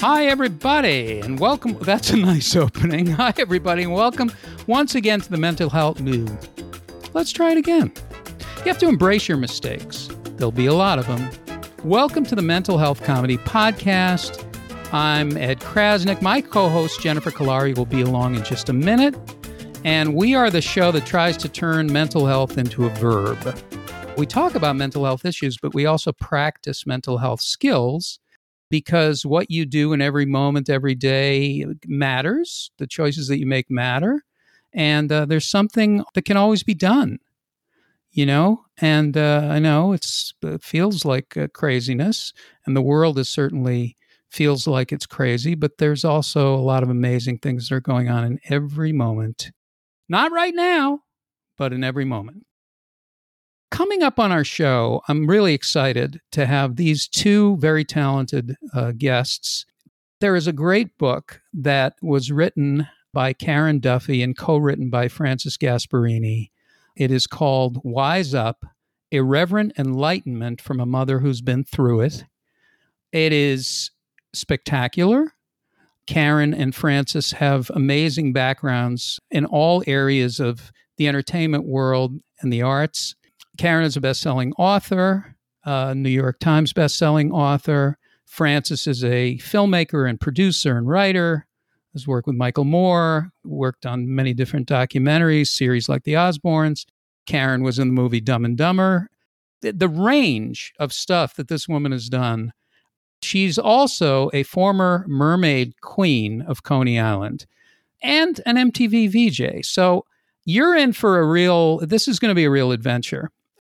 Hi, everybody, and welcome. That's a nice opening. Hi, everybody, and welcome once again to the Mental Health Mood. Let's try it again. You have to embrace your mistakes, there'll be a lot of them. Welcome to the Mental Health Comedy Podcast. I'm Ed Crasnick. My co host, Jennifer Kolari, will be along in just a minute. And we are the show that tries to turn mental health into a verb. We talk about mental health issues, but we also practice mental health skills because what you do in every moment, every day matters. The choices that you make matter. And uh, there's something that can always be done, you know? And uh, I know it's, it feels like uh, craziness, and the world is certainly feels like it's crazy, but there's also a lot of amazing things that are going on in every moment. Not right now, but in every moment. Coming up on our show, I'm really excited to have these two very talented uh, guests. There is a great book that was written by Karen Duffy and co written by Francis Gasparini. It is called Wise Up Irreverent Enlightenment from a Mother Who's Been Through It. It is spectacular. Karen and Francis have amazing backgrounds in all areas of the entertainment world and the arts. Karen is a best selling author, a New York Times best-selling author. Francis is a filmmaker and producer and writer. Has worked with Michael Moore, worked on many different documentaries, series like The Osbournes. Karen was in the movie Dumb and Dumber. The, the range of stuff that this woman has done She's also a former mermaid queen of Coney Island and an MTV VJ. So you're in for a real, this is going to be a real adventure.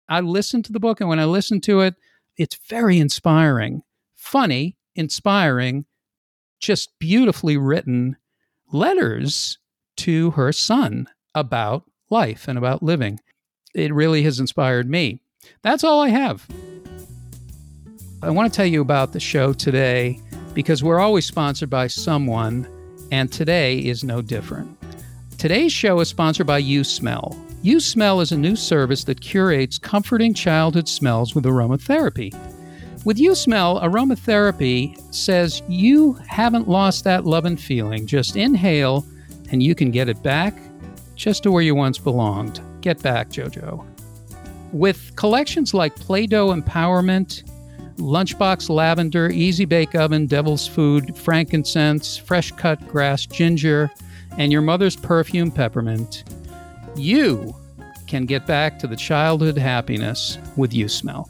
I listened to the book, and when I listened to it, it's very inspiring, funny, inspiring, just beautifully written letters to her son about life and about living. It really has inspired me. That's all I have. I want to tell you about the show today because we're always sponsored by someone, and today is no different. Today's show is sponsored by You Smell. You Smell is a new service that curates comforting childhood smells with aromatherapy. With You Smell, aromatherapy says you haven't lost that love and feeling. Just inhale, and you can get it back just to where you once belonged. Get back, JoJo. With collections like Play Doh Empowerment, Lunchbox Lavender, Easy Bake Oven, Devil's Food, Frankincense, Fresh Cut Grass Ginger, and your mother's perfume peppermint, you can get back to the childhood happiness with You Smell.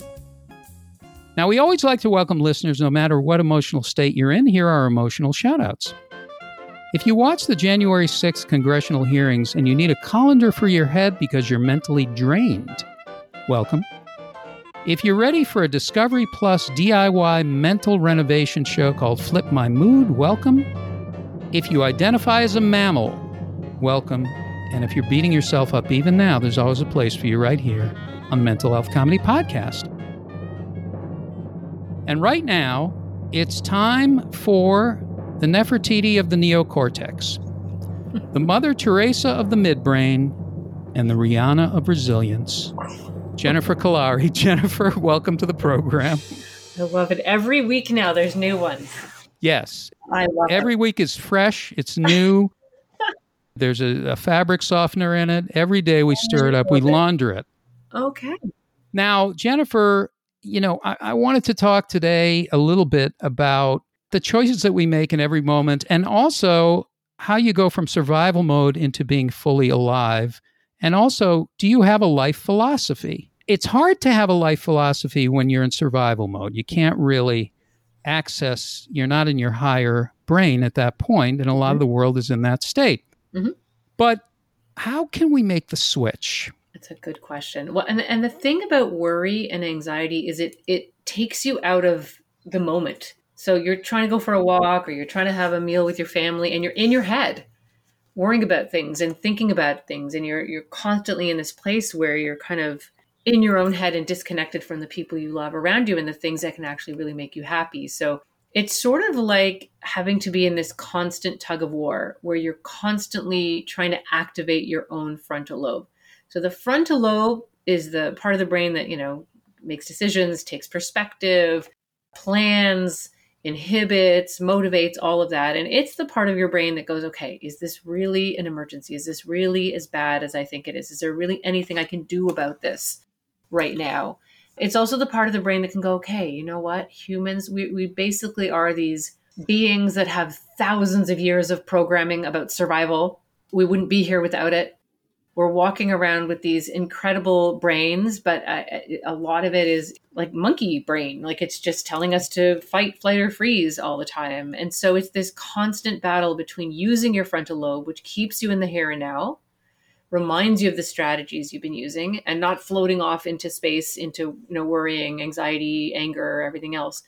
Now, we always like to welcome listeners no matter what emotional state you're in. Here are emotional shoutouts. If you watch the January 6th congressional hearings and you need a colander for your head because you're mentally drained, welcome. If you're ready for a Discovery Plus DIY mental renovation show called Flip My Mood, welcome. If you identify as a mammal, welcome. And if you're beating yourself up even now, there's always a place for you right here on Mental Health Comedy Podcast. And right now, it's time for the Nefertiti of the neocortex, the Mother Teresa of the midbrain, and the Rihanna of resilience. Jennifer Kolari. Jennifer, welcome to the program. I love it. Every week now, there's new ones. Yes. I love Every it. week is fresh, it's new. There's a, a, fabric softener in it. Every day we stir it up, we launder it. Okay. Now, Jennifer, you know, I, I wanted to talk today a little bit about the choices that we make in every moment and also how you go from survival mode into being fully alive and also, do you have a life philosophy? It's hard to have a life philosophy when you're in survival mode. You can't really access, you're not in your higher brain at that point, and a lot mm-hmm. of the world is in that state. Mm-hmm. But how can we make the switch? That's a good question. Well, and and the thing about worry and anxiety is it it takes you out of the moment. So you're trying to go for a walk or you're trying to have a meal with your family and you're in your head worrying about things and thinking about things and you're you're constantly in this place where you're kind of in your own head and disconnected from the people you love around you and the things that can actually really make you happy. So it's sort of like having to be in this constant tug of war where you're constantly trying to activate your own frontal lobe. So the frontal lobe is the part of the brain that, you know, makes decisions, takes perspective, plans, inhibits, motivates, all of that. And it's the part of your brain that goes, okay, is this really an emergency? Is this really as bad as I think it is? Is there really anything I can do about this right now? It's also the part of the brain that can go, okay, you know what? Humans, we, we basically are these beings that have thousands of years of programming about survival. We wouldn't be here without it we're walking around with these incredible brains, but a, a lot of it is like monkey brain. Like it's just telling us to fight, flight, or freeze all the time. And so it's this constant battle between using your frontal lobe, which keeps you in the here and now, reminds you of the strategies you've been using, and not floating off into space into you know worrying, anxiety, anger, everything else.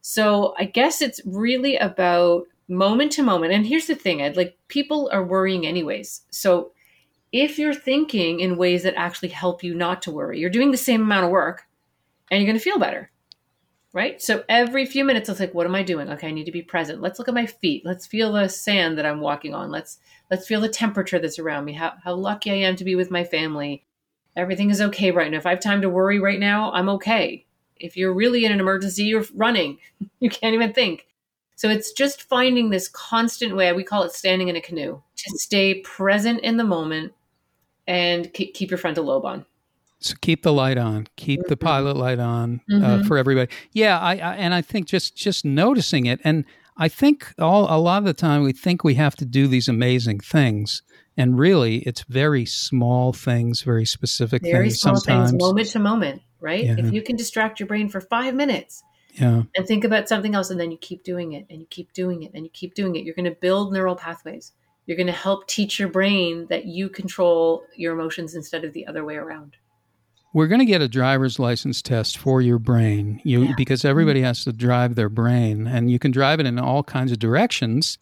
So I guess it's really about moment to moment. And here's the thing, Ed, like people are worrying anyways. So if you're thinking in ways that actually help you not to worry, you're doing the same amount of work and you're going to feel better. Right. So every few minutes, it's like, what am I doing? Okay, I need to be present. Let's look at my feet. Let's feel the sand that I'm walking on. Let's let's feel the temperature that's around me. How how lucky I am to be with my family. Everything is okay right now. If I have time to worry right now, I'm okay. If you're really in an emergency, you're running. you can't even think. So it's just finding this constant way. We call it standing in a canoe to stay present in the moment and keep your frontal lobe on. So keep the light on, keep mm-hmm. the pilot light on uh, mm-hmm. for everybody. Yeah, I, I, and I think just just noticing it, and I think all a lot of the time we think we have to do these amazing things, and really it's very small things, very specific very things. Small sometimes things, moment to moment, right? Yeah. If you can distract your brain for five minutes, yeah, and think about something else, and then you keep doing it, and you keep doing it, and you keep doing it, you're going to build neural pathways you're going to help teach your brain that you control your emotions instead of the other way around. We're going to get a driver's license test for your brain. You yeah. because everybody has to drive their brain and you can drive it in all kinds of directions.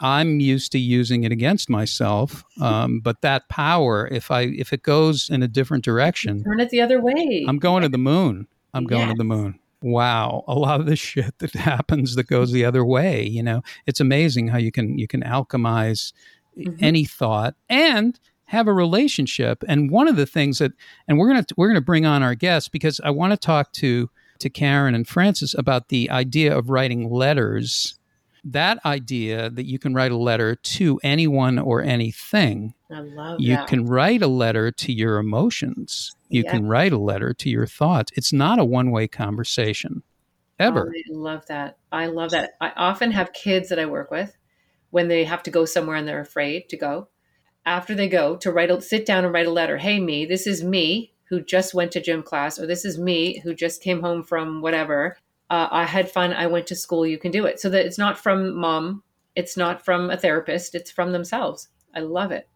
I'm used to using it against myself, um, but that power, if I if it goes in a different direction, turn it the other way. I'm going to the moon. I'm going to the moon wow a lot of the shit that happens that goes the other way you know it's amazing how you can you can alchemize mm-hmm. any thought and have a relationship and one of the things that and we're going to we're going to bring on our guests because I want to talk to to Karen and Francis about the idea of writing letters that idea that you can write a letter to anyone or anything. I love that you that. can write a letter to your emotions. You can write a letter to your thoughts. It's not a one way conversation ever. Oh, I love that. I love that. I often have kids that I work with when they have to go somewhere and they're afraid to go. After they go, to write a, sit down and write a letter. Hey, me, this is me who just went to gym class, or this is me who just came home from whatever uh, I had fun. I went to school. You can do it. So that it's not from mom. It's not from a therapist. It's from themselves. I love it.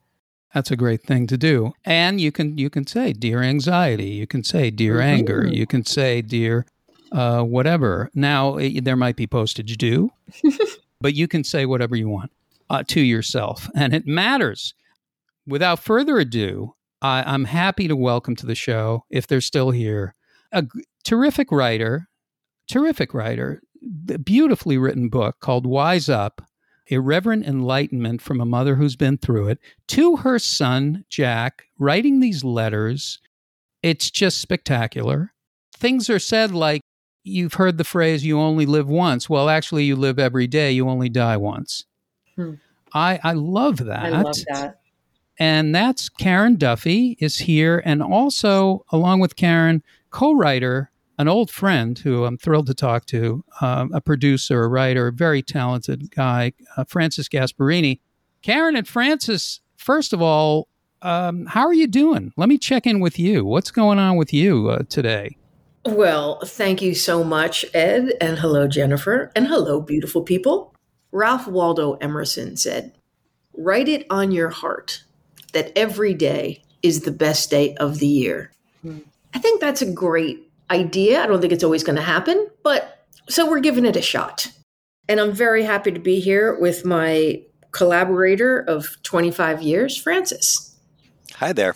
That's a great thing to do. And you can you can say dear anxiety. You can say dear mm-hmm. anger. You can say dear uh, whatever. Now it, there might be postage due, but you can say whatever you want uh, to yourself, and it matters. Without further ado, I, I'm happy to welcome to the show, if they're still here, a g- terrific writer terrific writer, beautifully written book called Wise Up Irreverent Enlightenment from a Mother Who's Been Through It, to her son, Jack, writing these letters. It's just spectacular. Things are said like, you've heard the phrase, you only live once. Well, actually, you live every day, you only die once. Hmm. I, I love that. I love that. And that's Karen Duffy is here. And also, along with Karen, co writer an old friend who I'm thrilled to talk to, um, a producer, a writer, a very talented guy, uh, Francis Gasparini. Karen and Francis, first of all, um, how are you doing? Let me check in with you. What's going on with you uh, today? Well, thank you so much, Ed, and hello, Jennifer, and hello, beautiful people. Ralph Waldo Emerson said, Write it on your heart that every day is the best day of the year. Hmm. I think that's a great idea. I don't think it's always going to happen, but so we're giving it a shot. And I'm very happy to be here with my collaborator of 25 years, Francis. Hi there.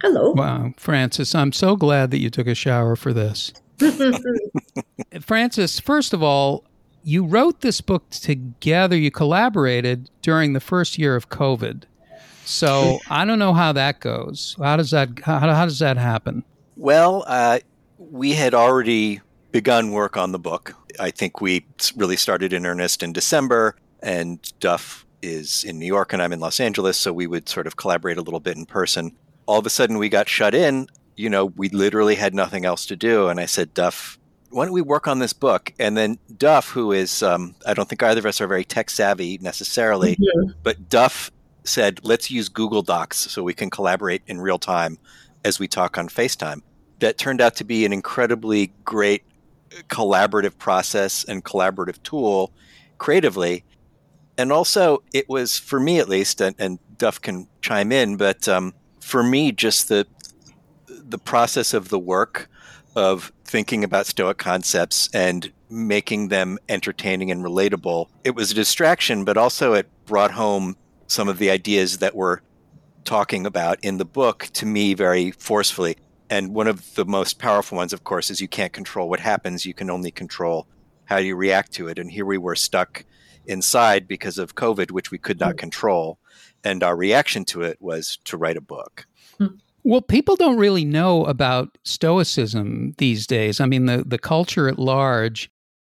Hello. Wow, Francis, I'm so glad that you took a shower for this. Francis, first of all, you wrote this book together, you collaborated during the first year of COVID. So I don't know how that goes. How does that how, how does that happen? Well, uh, we had already begun work on the book. I think we really started in earnest in December, and Duff is in New York and I'm in Los Angeles, so we would sort of collaborate a little bit in person. All of a sudden, we got shut in. You know, we literally had nothing else to do. And I said, Duff, why don't we work on this book? And then Duff, who is, um, I don't think either of us are very tech savvy necessarily, mm-hmm. but Duff said, let's use Google Docs so we can collaborate in real time as we talk on FaceTime. That turned out to be an incredibly great collaborative process and collaborative tool creatively. And also, it was for me at least, and, and Duff can chime in, but um, for me, just the the process of the work of thinking about Stoic concepts and making them entertaining and relatable. It was a distraction, but also it brought home some of the ideas that we're talking about in the book to me very forcefully. And one of the most powerful ones, of course, is you can't control what happens, you can only control how you react to it. And here we were stuck inside because of COVID, which we could not mm. control. And our reaction to it was to write a book. Hmm. Well, people don't really know about Stoicism these days. I mean, the, the culture at large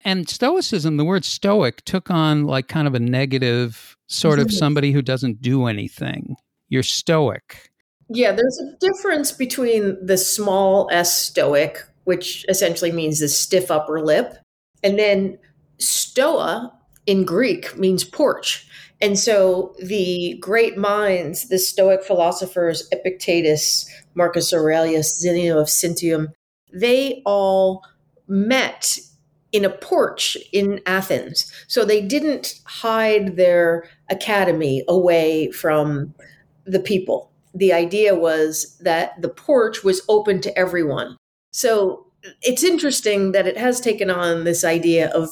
and Stoicism, the word Stoic took on like kind of a negative sort of mm-hmm. somebody who doesn't do anything. You're Stoic. Yeah, there's a difference between the small s Stoic, which essentially means the stiff upper lip, and then Stoa in Greek means porch. And so the great minds, the Stoic philosophers, Epictetus, Marcus Aurelius, Zeno of Citium, they all met in a porch in Athens. So they didn't hide their academy away from the people. The idea was that the porch was open to everyone. So it's interesting that it has taken on this idea of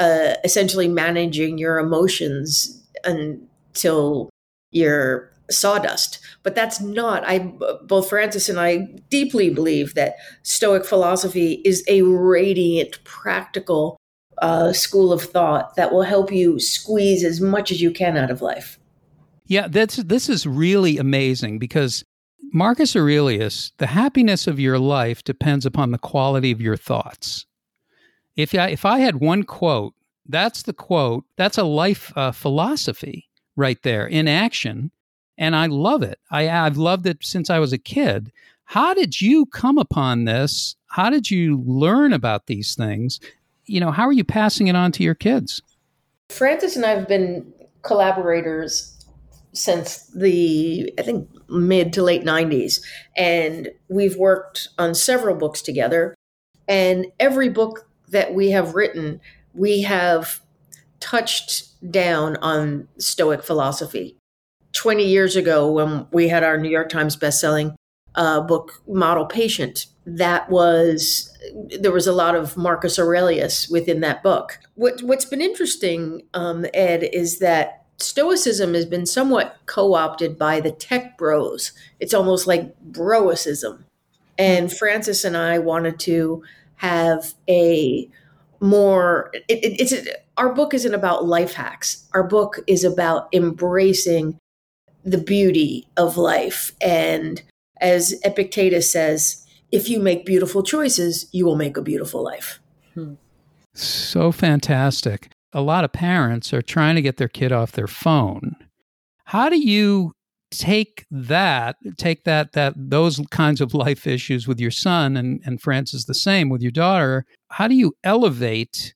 uh, essentially managing your emotions until you're sawdust. But that's not, I, both Francis and I deeply believe that Stoic philosophy is a radiant, practical uh, school of thought that will help you squeeze as much as you can out of life. Yeah, that's this is really amazing because Marcus Aurelius, the happiness of your life depends upon the quality of your thoughts. If I, if I had one quote, that's the quote. That's a life uh, philosophy right there in action and I love it. I, I've loved it since I was a kid. How did you come upon this? How did you learn about these things? You know, how are you passing it on to your kids? Francis and I have been collaborators since the I think mid to late 90s and we've worked on several books together and every book that we have written we have touched down on stoic philosophy 20 years ago when we had our New York Times bestselling uh, book, Model Patient, that was there was a lot of Marcus Aurelius within that book. What, what's been interesting, um, Ed, is that Stoicism has been somewhat co opted by the tech bros. It's almost like broicism. And Francis and I wanted to have a more, it, it, it's, our book isn't about life hacks. Our book is about embracing the beauty of life. And as Epictetus says, if you make beautiful choices, you will make a beautiful life. Hmm. So fantastic. A lot of parents are trying to get their kid off their phone. How do you take that, take that, that those kinds of life issues with your son and, and Francis the same with your daughter? How do you elevate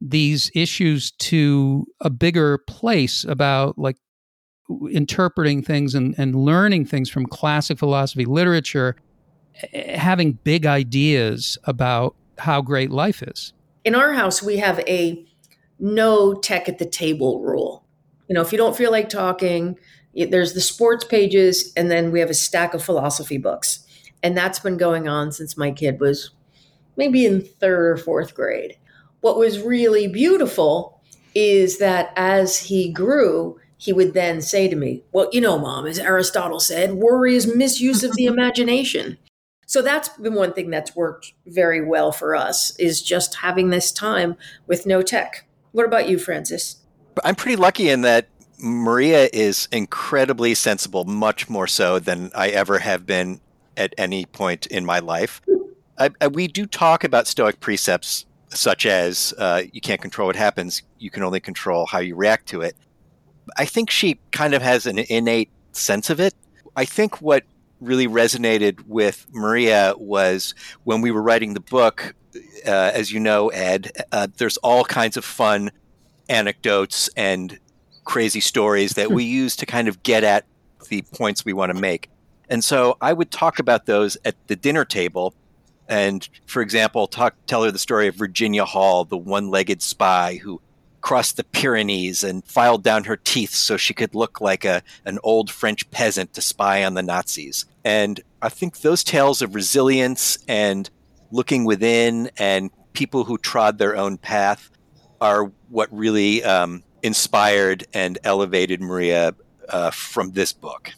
these issues to a bigger place about like interpreting things and, and learning things from classic philosophy literature, having big ideas about how great life is. In our house, we have a no tech at the table rule. You know, if you don't feel like talking, there's the sports pages, and then we have a stack of philosophy books. And that's been going on since my kid was maybe in third or fourth grade. What was really beautiful is that as he grew, he would then say to me, Well, you know, mom, as Aristotle said, worry is misuse of the imagination. So that's been one thing that's worked very well for us is just having this time with no tech. What about you, Francis? I'm pretty lucky in that Maria is incredibly sensible, much more so than I ever have been at any point in my life. I, I, we do talk about Stoic precepts such as uh, you can't control what happens, you can only control how you react to it. I think she kind of has an innate sense of it. I think what really resonated with Maria was when we were writing the book, uh, as you know, Ed, uh, there's all kinds of fun anecdotes and crazy stories that we use to kind of get at the points we want to make. And so I would talk about those at the dinner table. And for example, talk, tell her the story of Virginia Hall, the one legged spy who crossed the Pyrenees and filed down her teeth so she could look like a, an old French peasant to spy on the Nazis. And I think those tales of resilience and looking within and people who trod their own path are what really um, inspired and elevated Maria uh, from this book.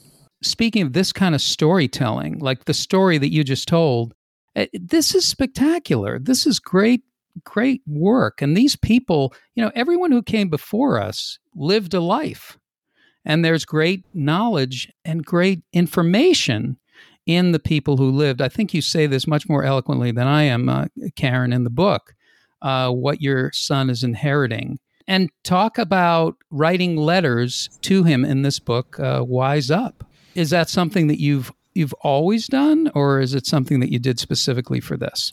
Speaking of this kind of storytelling, like the story that you just told, eh, this is spectacular. This is great great work. And these people, you know, everyone who came before us lived a life. And there's great knowledge and great information in the people who lived. I think you say this much more eloquently than I am, uh, Karen, in the book, uh, what your son is inheriting. And talk about writing letters to him in this book, uh, Wise Up. Is that something that you've you've always done, or is it something that you did specifically for this?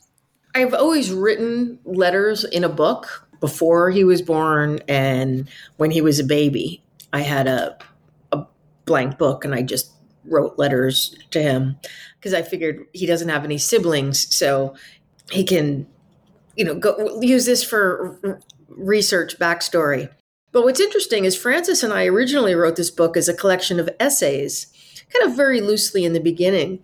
I've always written letters in a book before he was born and when he was a baby. I had a, a blank book and I just wrote letters to him because I figured he doesn't have any siblings, so he can, you know, go use this for research backstory. But what's interesting is Francis and I originally wrote this book as a collection of essays, kind of very loosely in the beginning.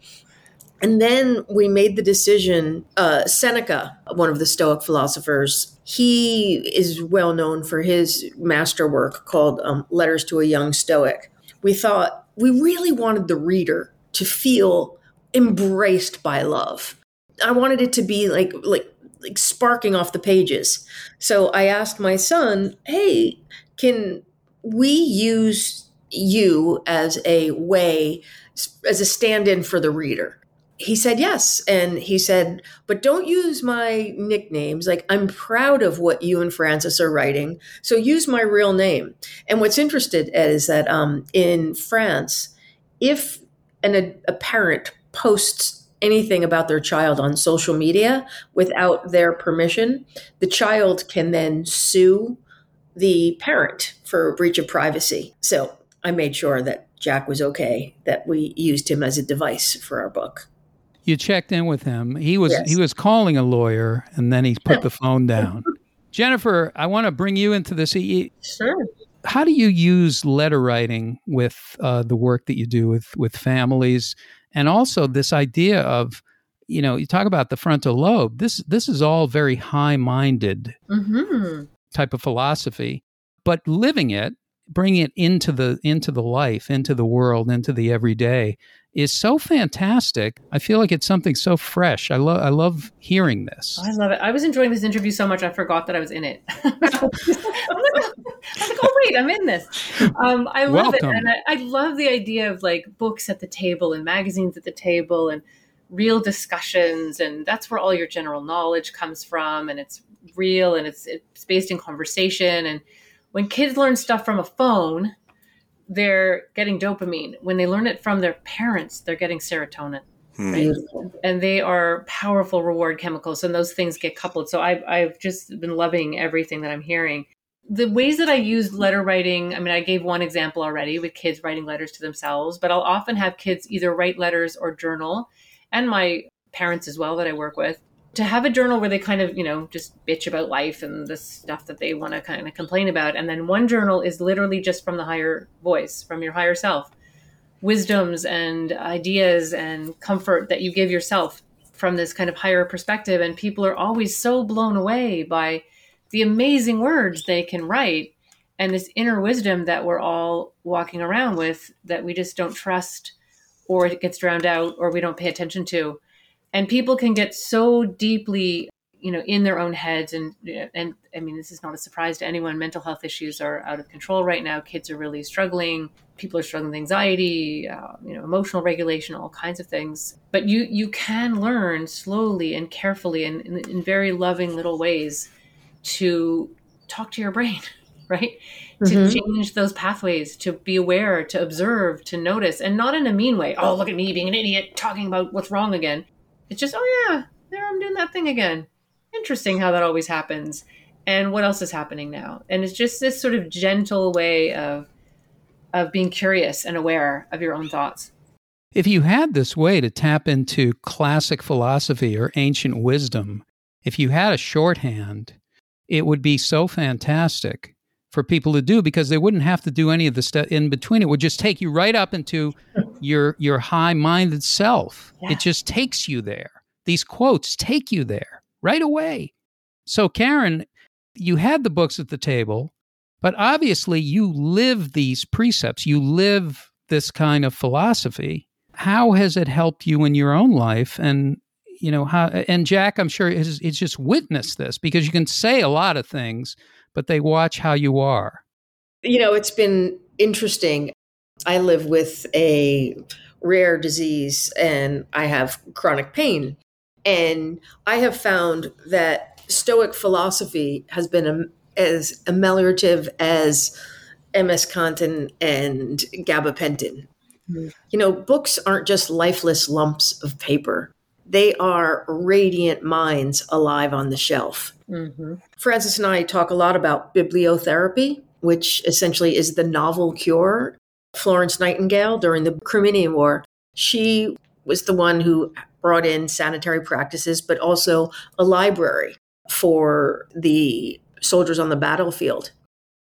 And then we made the decision. Uh, Seneca, one of the Stoic philosophers, he is well known for his masterwork called um, Letters to a Young Stoic. We thought we really wanted the reader to feel embraced by love. I wanted it to be like like like sparking off the pages. So I asked my son, "Hey, can we use you as a way as a stand-in for the reader?" He said yes and he said but don't use my nicknames. Like i'm proud of what you and francis are writing so use my real name. And what's interested ed is that um, in france if an, a, a parent posts anything about their child on social media without their permission the child can then sue the parent for breach of privacy. So i made sure that jack was okay that we used him as a device for our book you checked in with him. He was yes. he was calling a lawyer, and then he put the phone down. Jennifer, I want to bring you into this. Sure. How do you use letter writing with uh, the work that you do with with families, and also this idea of, you know, you talk about the frontal lobe. This this is all very high minded mm-hmm. type of philosophy, but living it, bringing it into the into the life, into the world, into the everyday is so fantastic. I feel like it's something so fresh. I love I love hearing this. I love it. I was enjoying this interview so much I forgot that I was in it. I was like, oh wait, I'm in this. Um, I love Welcome. it, and I, I love the idea of like books at the table and magazines at the table and real discussions, and that's where all your general knowledge comes from, and it's real and it's it's based in conversation. And when kids learn stuff from a phone they're getting dopamine. When they learn it from their parents, they're getting serotonin. Hmm. Right? And they are powerful reward chemicals, and those things get coupled. So I've, I've just been loving everything that I'm hearing. The ways that I use letter writing, I mean, I gave one example already with kids writing letters to themselves, but I'll often have kids either write letters or journal, and my parents as well that I work with to have a journal where they kind of, you know, just bitch about life and the stuff that they want to kind of complain about. And then one journal is literally just from the higher voice, from your higher self, wisdoms and ideas and comfort that you give yourself from this kind of higher perspective. And people are always so blown away by the amazing words they can write and this inner wisdom that we're all walking around with that we just don't trust or it gets drowned out or we don't pay attention to and people can get so deeply you know in their own heads and and i mean this is not a surprise to anyone. Mental health issues are out of control right now. Kids are really struggling. People are struggling with anxiety uh, you know emotional regulation all kinds of things. But you you can learn slowly and carefully and in, in very loving little ways to talk to your brain right? Mm-hmm. to change those pathways to be aware to observe to notice and not in a mean way. Oh look at me being an idiot talking about what's wrong again it's just oh yeah there i'm doing that thing again. Interesting how that always happens. And what else is happening now? And it's just this sort of gentle way of of being curious and aware of your own thoughts. If you had this way to tap into classic philosophy or ancient wisdom if you had a shorthand it would be so fantastic for people to do because they wouldn't have to do any of the stuff in between it would just take you right up into your your high-minded self yeah. it just takes you there these quotes take you there right away. So, Karen, you had the books at the table, but obviously you live these precepts, you live this kind of philosophy. How has it helped you in your own life? And, you know, how, and Jack, I'm sure, has, has just witnessed this because you can say a lot of things, but they watch how you are. You know, it's been interesting. I live with a rare disease and I have chronic pain. And I have found that Stoic philosophy has been a, as ameliorative as MS Contin and gabapentin. Mm-hmm. You know, books aren't just lifeless lumps of paper. They are radiant minds alive on the shelf. Mm-hmm. Francis and I talk a lot about bibliotherapy, which essentially is the novel cure. Florence Nightingale during the Crimean War, she was the one who brought in sanitary practices, but also a library for the soldiers on the battlefield.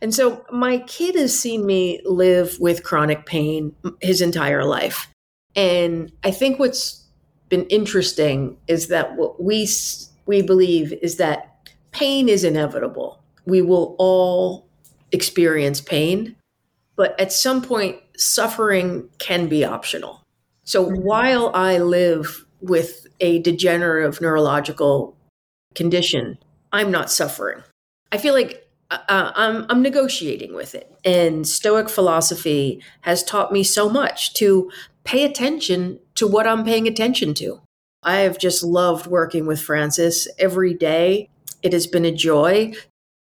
And so my kid has seen me live with chronic pain his entire life. And I think what's been interesting is that what we we believe is that pain is inevitable. We will all experience pain, but at some point suffering can be optional. So mm-hmm. while I live with a degenerative neurological condition, I'm not suffering. I feel like uh, uh, I'm, I'm negotiating with it. And Stoic philosophy has taught me so much to pay attention to what I'm paying attention to. I have just loved working with Francis every day. It has been a joy.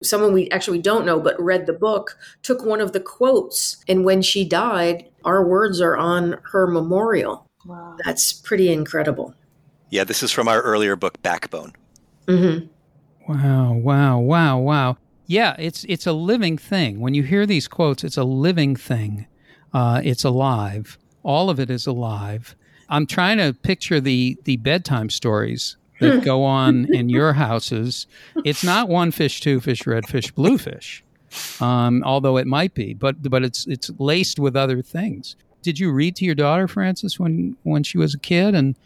Someone we actually don't know but read the book took one of the quotes, and when she died, our words are on her memorial. Wow. That's pretty incredible. Yeah, this is from our earlier book, Backbone. Mm-hmm. Wow, wow, wow, wow. Yeah, it's it's a living thing. When you hear these quotes, it's a living thing. Uh, it's alive. All of it is alive. I'm trying to picture the the bedtime stories that go on in your houses. It's not one fish, two fish, red fish, blue fish, um, although it might be. But but it's it's laced with other things did you read to your daughter, Francis, when when she was a kid? And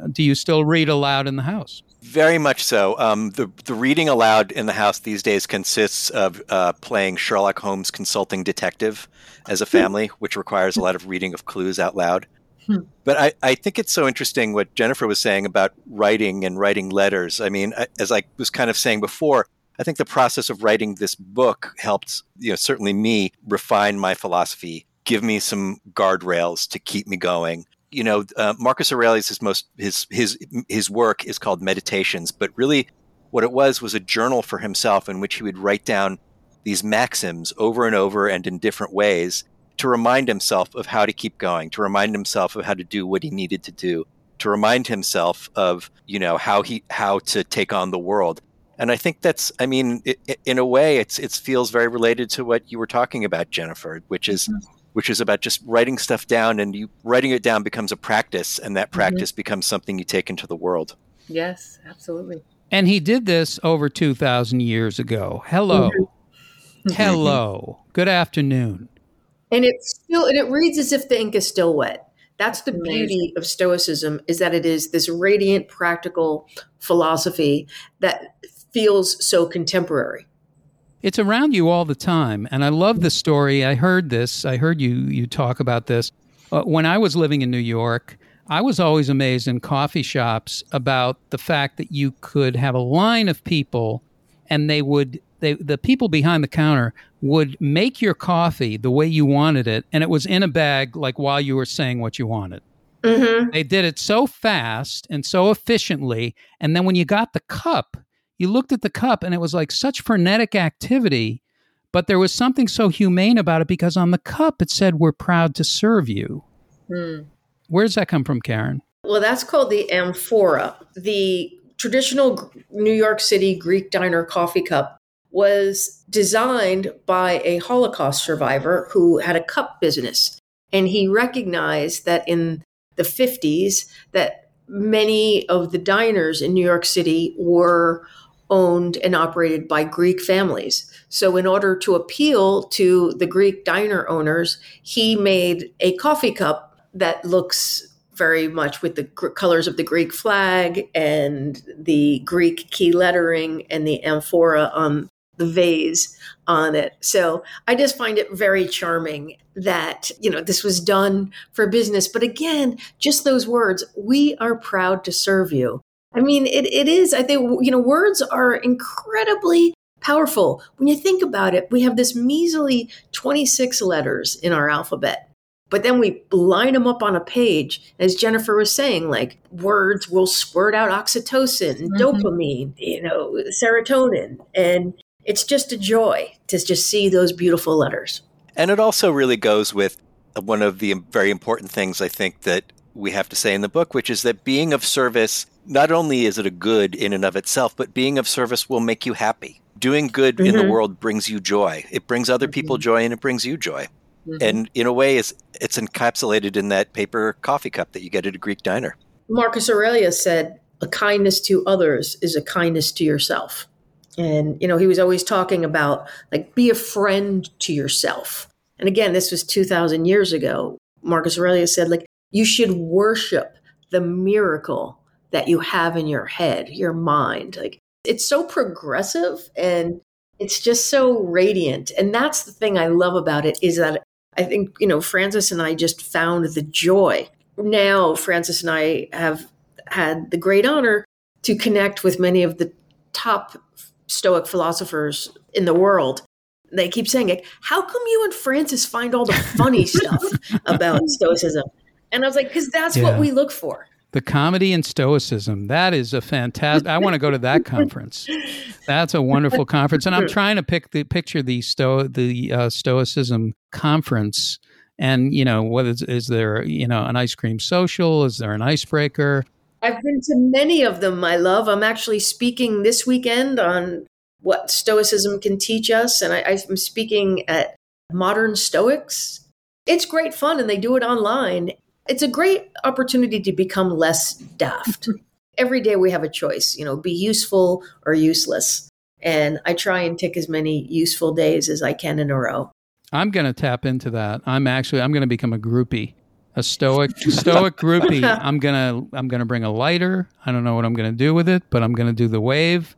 uh, do you still read aloud in the house? Very much so. Um, the the reading aloud in the house these days consists of uh, playing Sherlock Holmes consulting detective as a hmm. family, which requires a lot of reading of clues out loud. Hmm. But I, I think it's so interesting what Jennifer was saying about writing and writing letters. I mean, as I was kind of saying before, I think the process of writing this book helped, you know, certainly me refine my philosophy give me some guardrails to keep me going. You know, uh, Marcus Aurelius, most his his his work is called Meditations, but really, what it was was a journal for himself in which he would write down these maxims over and over and in different ways to remind himself of how to keep going, to remind himself of how to do what he needed to do, to remind himself of you know how he how to take on the world. And I think that's, I mean, it, it, in a way, it's it feels very related to what you were talking about, Jennifer, which is mm-hmm which is about just writing stuff down and you writing it down becomes a practice and that mm-hmm. practice mm-hmm. becomes something you take into the world. Yes, absolutely. And he did this over 2000 years ago. Hello. Mm-hmm. Hello. Good afternoon. And it still and it reads as if the ink is still wet. That's the beauty of stoicism is that it is this radiant practical philosophy that feels so contemporary. It's around you all the time. And I love the story. I heard this. I heard you you talk about this. Uh, when I was living in New York, I was always amazed in coffee shops about the fact that you could have a line of people and they would they the people behind the counter would make your coffee the way you wanted it and it was in a bag like while you were saying what you wanted. Mm-hmm. They did it so fast and so efficiently and then when you got the cup, you looked at the cup and it was like such frenetic activity, but there was something so humane about it because on the cup it said we're proud to serve you. Hmm. Where does that come from, Karen? Well, that's called the amphora. The traditional New York City Greek diner coffee cup was designed by a Holocaust survivor who had a cup business. And he recognized that in the 50s that many of the diners in New York City were owned and operated by Greek families. So in order to appeal to the Greek diner owners, he made a coffee cup that looks very much with the gr- colors of the Greek flag and the Greek key lettering and the amphora on the vase on it. So I just find it very charming that, you know, this was done for business. But again, just those words, we are proud to serve you. I mean, it, it is, I think, you know, words are incredibly powerful. When you think about it, we have this measly 26 letters in our alphabet but then we line them up on a page. As Jennifer was saying, like words will squirt out oxytocin, Mhm. dopamine, you know, serotonin. And it's just a joy to just see those beautiful letters. And it also really goes with one of the very important things I think that we have to say in the book, which is that being of service, not only is it a good in and of itself, but being of service will make you happy. Doing good in the Mhm. world brings you joy. It brings other people joy and it brings you joy. Mhm. And in a way, it's, it's encapsulated in that paper coffee cup that you get at a Greek diner. Marcus Aurelius said, a kindness to others is a kindness to yourself. And, you know, he was always talking about, like, be a friend to yourself. And again, this was 2,000 years ago. Marcus Aurelius said, like, you should worship the miracle that you have in your head, your mind. Like, it's so progressive and it's just so radiant. And that's the thing I love about it is that I think, you know, Francis and I just found the joy. Now, Francis and I have had the great honor to connect with many of the top Stoic philosophers in the world. They keep saying it. How come you and Francis find all the funny stuff about Stoicism? And I was like, because that's Yeah. what we look for. The comedy and stoicism. That is a fantastic. I want to go to that conference. That's a wonderful conference, and I'm trying to pick the picture the sto the uh, stoicism conference. And you know, what is is there? You know, an ice cream social? Is there an icebreaker? I've been to many of them, my love. I'm actually speaking this weekend on what Stoicism can teach us, and I, I'm speaking at Modern Stoics. It's great fun, and they do it online. It's a great opportunity to become less daft. Every day we have a choice, you know, be useful or useless. And I try and tick as many useful days as I can in a row. I'm going to tap into that. I'm actually I'm going to become a groupie, a stoic stoic groupie. I'm gonna I'm gonna bring a lighter. I don't know what I'm going to do with it, but I'm going to do the wave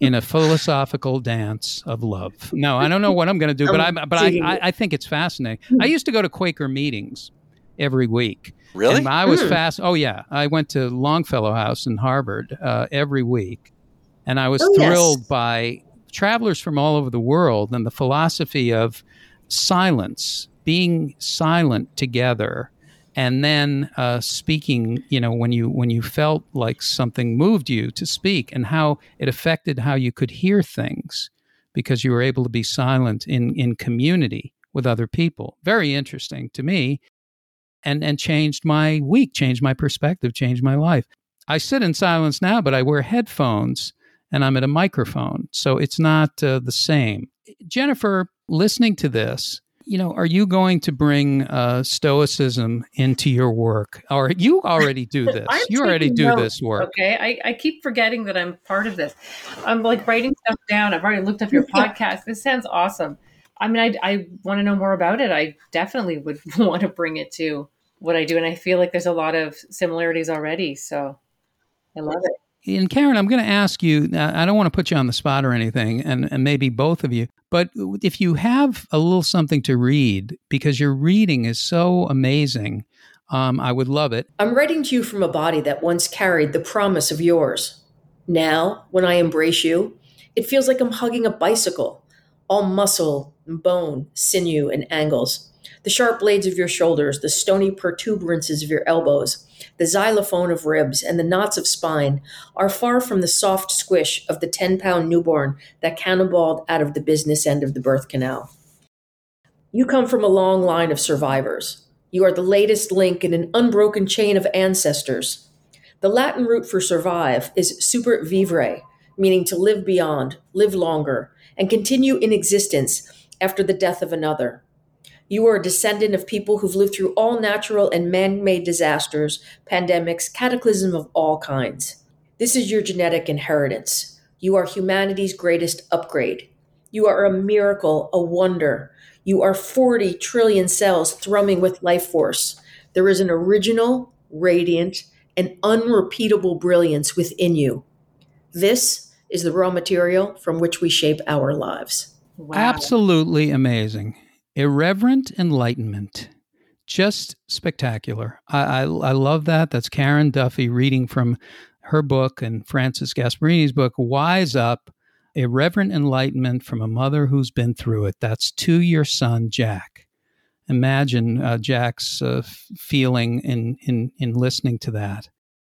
in a philosophical dance of love. No, I don't know what I'm going to do, but I but I, I. I think it's fascinating. I used to go to Quaker meetings every week. Really? And I was Hmm. fast. Oh yeah, I went to Longfellow House in Harvard uh, every week, and I was Oh, yes. thrilled by travelers from all over the world and the philosophy of silence, being silent together, and then uh, speaking. You know, when you when you felt like something moved you to speak, and how it affected how you could hear things because you were able to be silent in in community with other people. Very interesting to me and and changed my week, changed my perspective, changed my life. I sit in silence now, but I wear headphones and I'm at a microphone, so it's not uh, the same. Jennifer, listening to this, you know, are you going to bring uh, stoicism into your work, or you already do this? You already do notes, this work. Okay, I, I keep forgetting that I'm part of this. I'm like writing stuff down. I've already looked up your podcast. This sounds awesome. I mean, I, I want to know more about it. I definitely would want to bring it to what I do, and I feel like there's a lot of similarities already. So I love it. And Karen, I'm going to ask you. uh, I don't want to put you on the spot or anything, and, and maybe both of you. But if you have a little something to read, because your reading is so amazing, Um, I would love it. I'm writing to you from a body that once carried the promise of yours. Now, when I embrace you, it feels like I'm hugging a bicycle, all muscle and bone, sinew, and angles. The sharp blades of your shoulders, the stony protuberances of your elbows, the xylophone of ribs, and the knots of spine are far from the soft squish of the 10 pound newborn that cannonballed out of the business end of the birth canal. You come from a long line of survivors. You are the latest link in an unbroken chain of ancestors. The Latin root for survive is supervivere, meaning to live beyond, live longer, and continue in existence after the death of another. You are a descendant of people who've lived through all natural and man made disasters, pandemics, cataclysm of all kinds. This is your genetic inheritance. You are humanity's greatest upgrade. You are a miracle, a wonder. You are 40 trillion cells thrumming with life force. There is an original, radiant, and unrepeatable brilliance within you. This is the raw material from which we shape our lives. Wow. Absolutely amazing irreverent enlightenment. Just spectacular. I, I, I, love that. That's Karen Duffy reading from her book and Francis Gasparini's book, Wise Up Irreverent Enlightenment from a Mother Who's Been Through It. That's to your son, Jack. Imagine uh, Jack's uh, feeling in, in, in listening to that.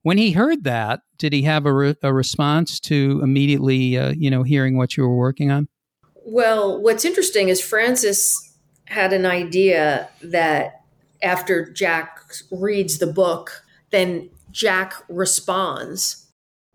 When he heard that, did he have a, re- a response to immediately, uh, you know, hearing what you were working on? Well, what's interesting is Francis had an idea that after Jack reads the book, then Jack responds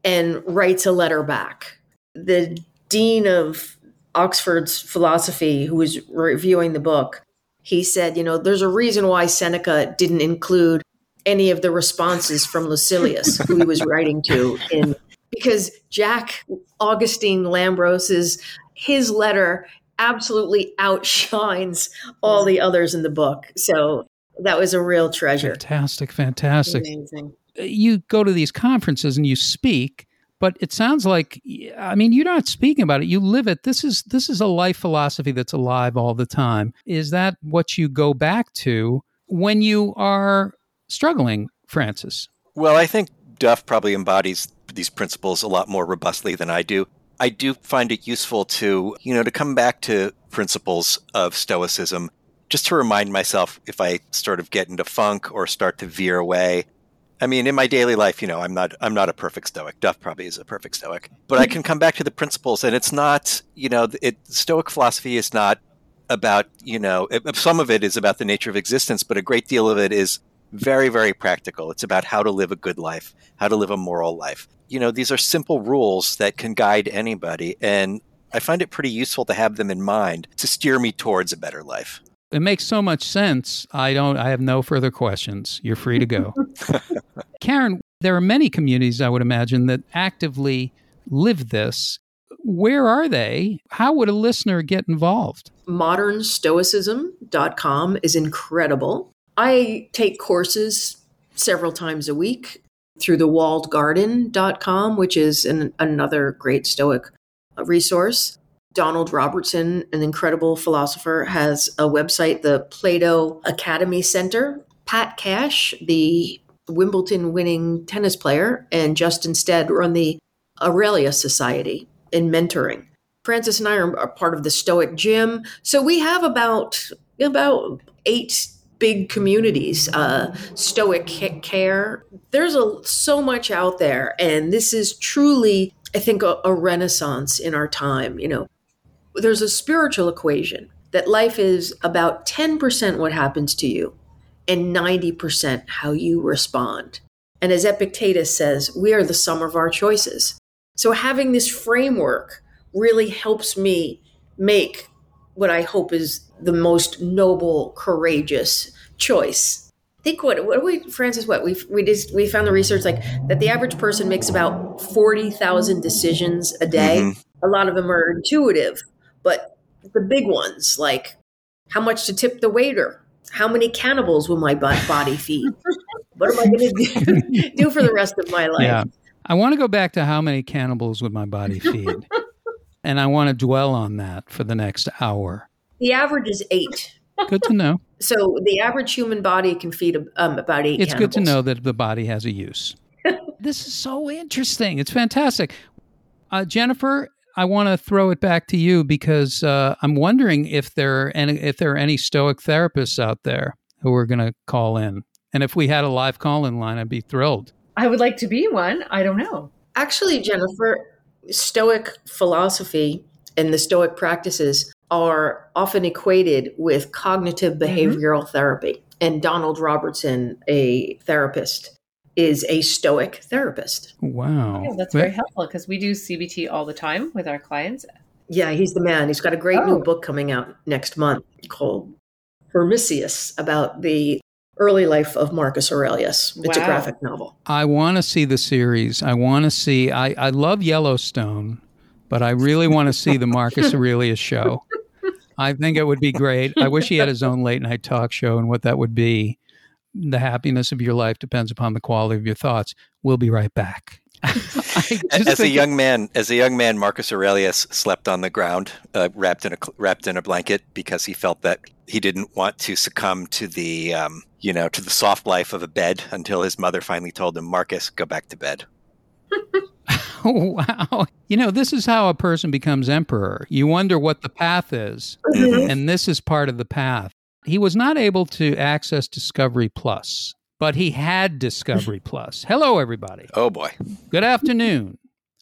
and writes a letter back. The dean of Oxford's philosophy, who was reviewing the book, he said, you know, there's a reason why Seneca didn't include any of the responses from Lucilius, who he was writing to in because Jack Augustine Lambros' his letter absolutely outshines all the others in the book. So that was a real treasure. Fantastic, fantastic. Amazing. Uh, you go to these conferences and you speak, but it sounds like I mean you're not speaking about it. You live it. This is this is a life philosophy that's alive all the time. Is that what you go back to when you are struggling, Francis? Well, I think Duff probably embodies these principles a lot more robustly than I do. I do find it useful to, you know, to come back to principles of Stoicism, just to remind myself if I sort of get into funk or start to veer away. I mean, in my daily life, you know, I'm not I'm not a perfect Stoic. Duff probably is a perfect Stoic, but I can come back to the principles, and it's not, you know, it Stoic philosophy is not about, you know, it, some of it is about the nature of existence, but a great deal of it is very, very practical. It's about how to live a good life, how to live a moral life. You know, these are simple rules that can guide anybody. And I find it pretty useful to have them in mind to steer me towards a better life. It makes so much sense. I don't I have no further questions. You're free to go. Karen, there are many communities I would imagine that actively live this. Where are they? How would a listener get involved? modernstoicism.com is incredible. I take courses several times a week through the walledgarden.com, which is an, another great Stoic resource. Donald Robertson, an incredible philosopher, has a website, the Plato Academy Center. Pat Cash, the Wimbledon winning tennis player, and Justin Stead run the Aurelia Society in mentoring. Francis and I are part of the Stoic Gym. So we have about about eight big communities, uh, Stoic Care. There's a, so much out there, and this is truly, I think, a, a renaissance in our time. You know, there's a spiritual equation that life is about 10% what happens to you and 90% how you respond. And as Epictetus says, we are the sum of our choices. So having this framework really helps me make what I hope is the most noble, courageous choice. I think what what we Francis what we we just we found the research like that the average person makes about forty thousand decisions a day. Mm-hmm. A lot of them are intuitive, but the big ones like how much to tip the waiter, how many cannibals will my body feed, what am I going to do, do for the rest of my life? Yeah. I want to go back to how many cannibals would my body feed, and I want to dwell on that for the next hour. The average is eight Good to know. So the average human body can feed um, about eight. It's good to know that the body has a use. this is so interesting. It's fantastic. Uh, Jennifer, I want to throw it back to you because uh, I'm wondering if there are any, if there are any Stoic therapists out there who are going to call in, and if we had a live call-in line, I'd be thrilled. I would like to be one. I don't know. Actually, Jennifer, Stoic philosophy and the Stoic practices are often equated with cognitive mm-hmm. behavioral therapy. And Donald Robertson, a therapist, is a Stoic therapist. Wow, Yeah, that's very helpful because we do CBT all the time with our clients. Yeah, he's the man. He's got a great Oh. new book coming out next month called Verissimus about the early life of Marcus Aurelius. It's a graphic novel. I want to see the series. I want to see. I, I love Yellowstone, but I really want to see the Marcus Aurelius show. I think it would be great. I wish he had his own late night talk show and what that would be. The happiness of your life depends upon the quality of your thoughts. We'll be right back. As a young man, as a young man, Marcus Aurelius slept on the ground, uh, wrapped in a wrapped in a blanket, because he felt that he didn't want to succumb to the, um, you know, to the soft life of a bed. Until his mother finally told him, "Marcus, go back to bed." Oh, wow. You know, this is how a person becomes emperor. You wonder what the path is, and this is part of the path. He was not able to access Discovery Plus, but he had Discovery Plus. Hello, everybody. Oh boy. Good afternoon.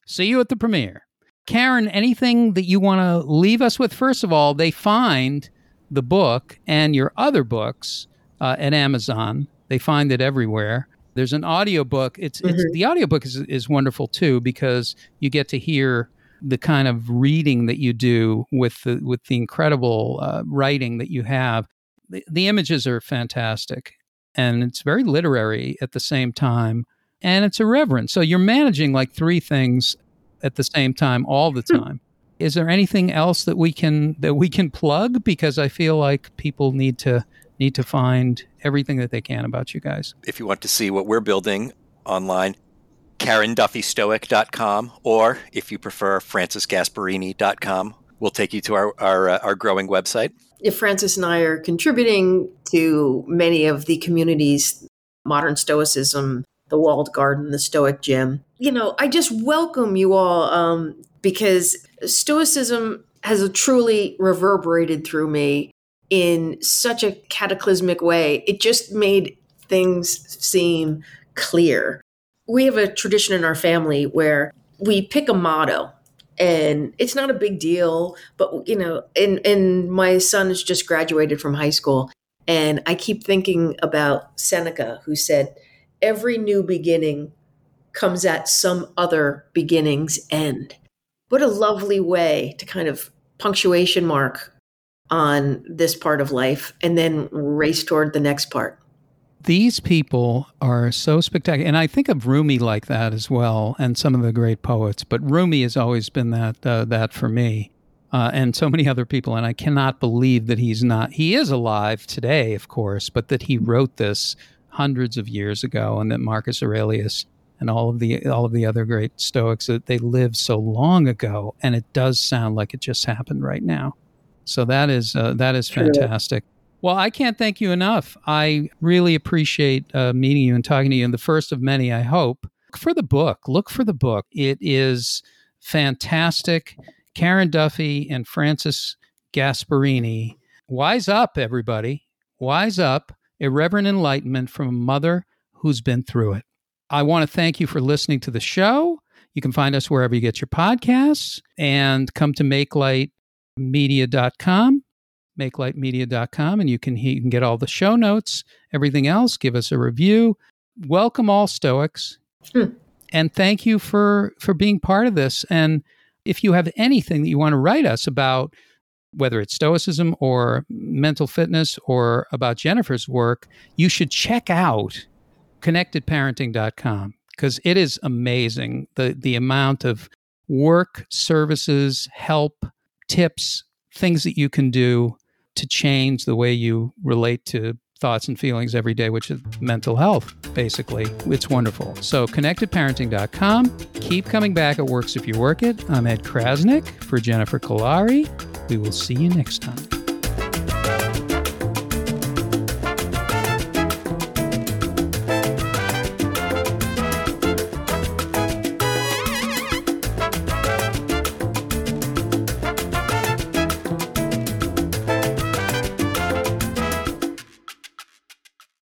See you at the premiere. Karen, anything that you want to leave us with? First of all, they find the book and your other books uh, at Amazon. They find it everywhere. There's an audiobook. It's, it's the audiobook is, is wonderful too because you get to hear the kind of reading that you do with the with the incredible uh, writing that you have. The, the images are fantastic and it's very literary at the same time and it's irreverent. So you're managing like three things at the same time all the time. Is there anything else that we can that we can plug because I feel like people need to need to find everything that they can about you guys. If you want to see what we're building online, KarenDuffyStoic.com, or if you prefer, FrancisGasparini.com. We'll take you to our our, uh, our growing website. If Francis and I are contributing to many of the communities, modern Stoicism, the walled garden, the Stoic gym, you know, I just welcome you all um, because Stoicism has truly reverberated through me in such a cataclysmic way. It just made things seem clear. We have a tradition in our family where we pick a motto and it's not a big deal but you know and and my son has just graduated from high school and i keep thinking about seneca who said every new beginning comes at some other beginning's end what a lovely way to kind of punctuation mark on this part of life and then race toward the next part These people are so spectacular. And I think of Rumi like that as well, and some of the great poets. But Rumi has always been that, uh, that for me, uh, and so many other people. And I cannot believe that he's not, he is alive today, of course, but that he wrote this hundreds of years ago, and that Marcus Aurelius and all of the all of the other great Stoics that they lived so long ago, and it does sound like it just happened right now. So that is uh, that is fantastic. Well, I can't thank you enough. I really appreciate uh, meeting you and talking to you, and the first of many, I hope. Look for the book. Look for the book. It is fantastic. Karen Duffy and Francis Gasparini. Wise up, everybody. Wise up. Irreverent enlightenment from a mother who's been through it. I want to thank you for listening to the show. You can find us wherever you get your podcasts and come to makelightmedia.com makelightmedia.com and you can you can get all the show notes everything else give us a review. Welcome all stoics. Hmm. and thank you for for being part of this. And if you have anything that you want to write us about whether it's stoicism or mental fitness or about jennifer's work you should check out connectedparenting.com because it is amazing the the amount of work services help tips things that you can do to change the way you relate to thoughts and feelings every day, which is mental health, basically. It's wonderful. So, connectedparenting.com. Keep coming back. It works if you work it. I'm Ed Crasnick for Jennifer Kolari. We will see you next time.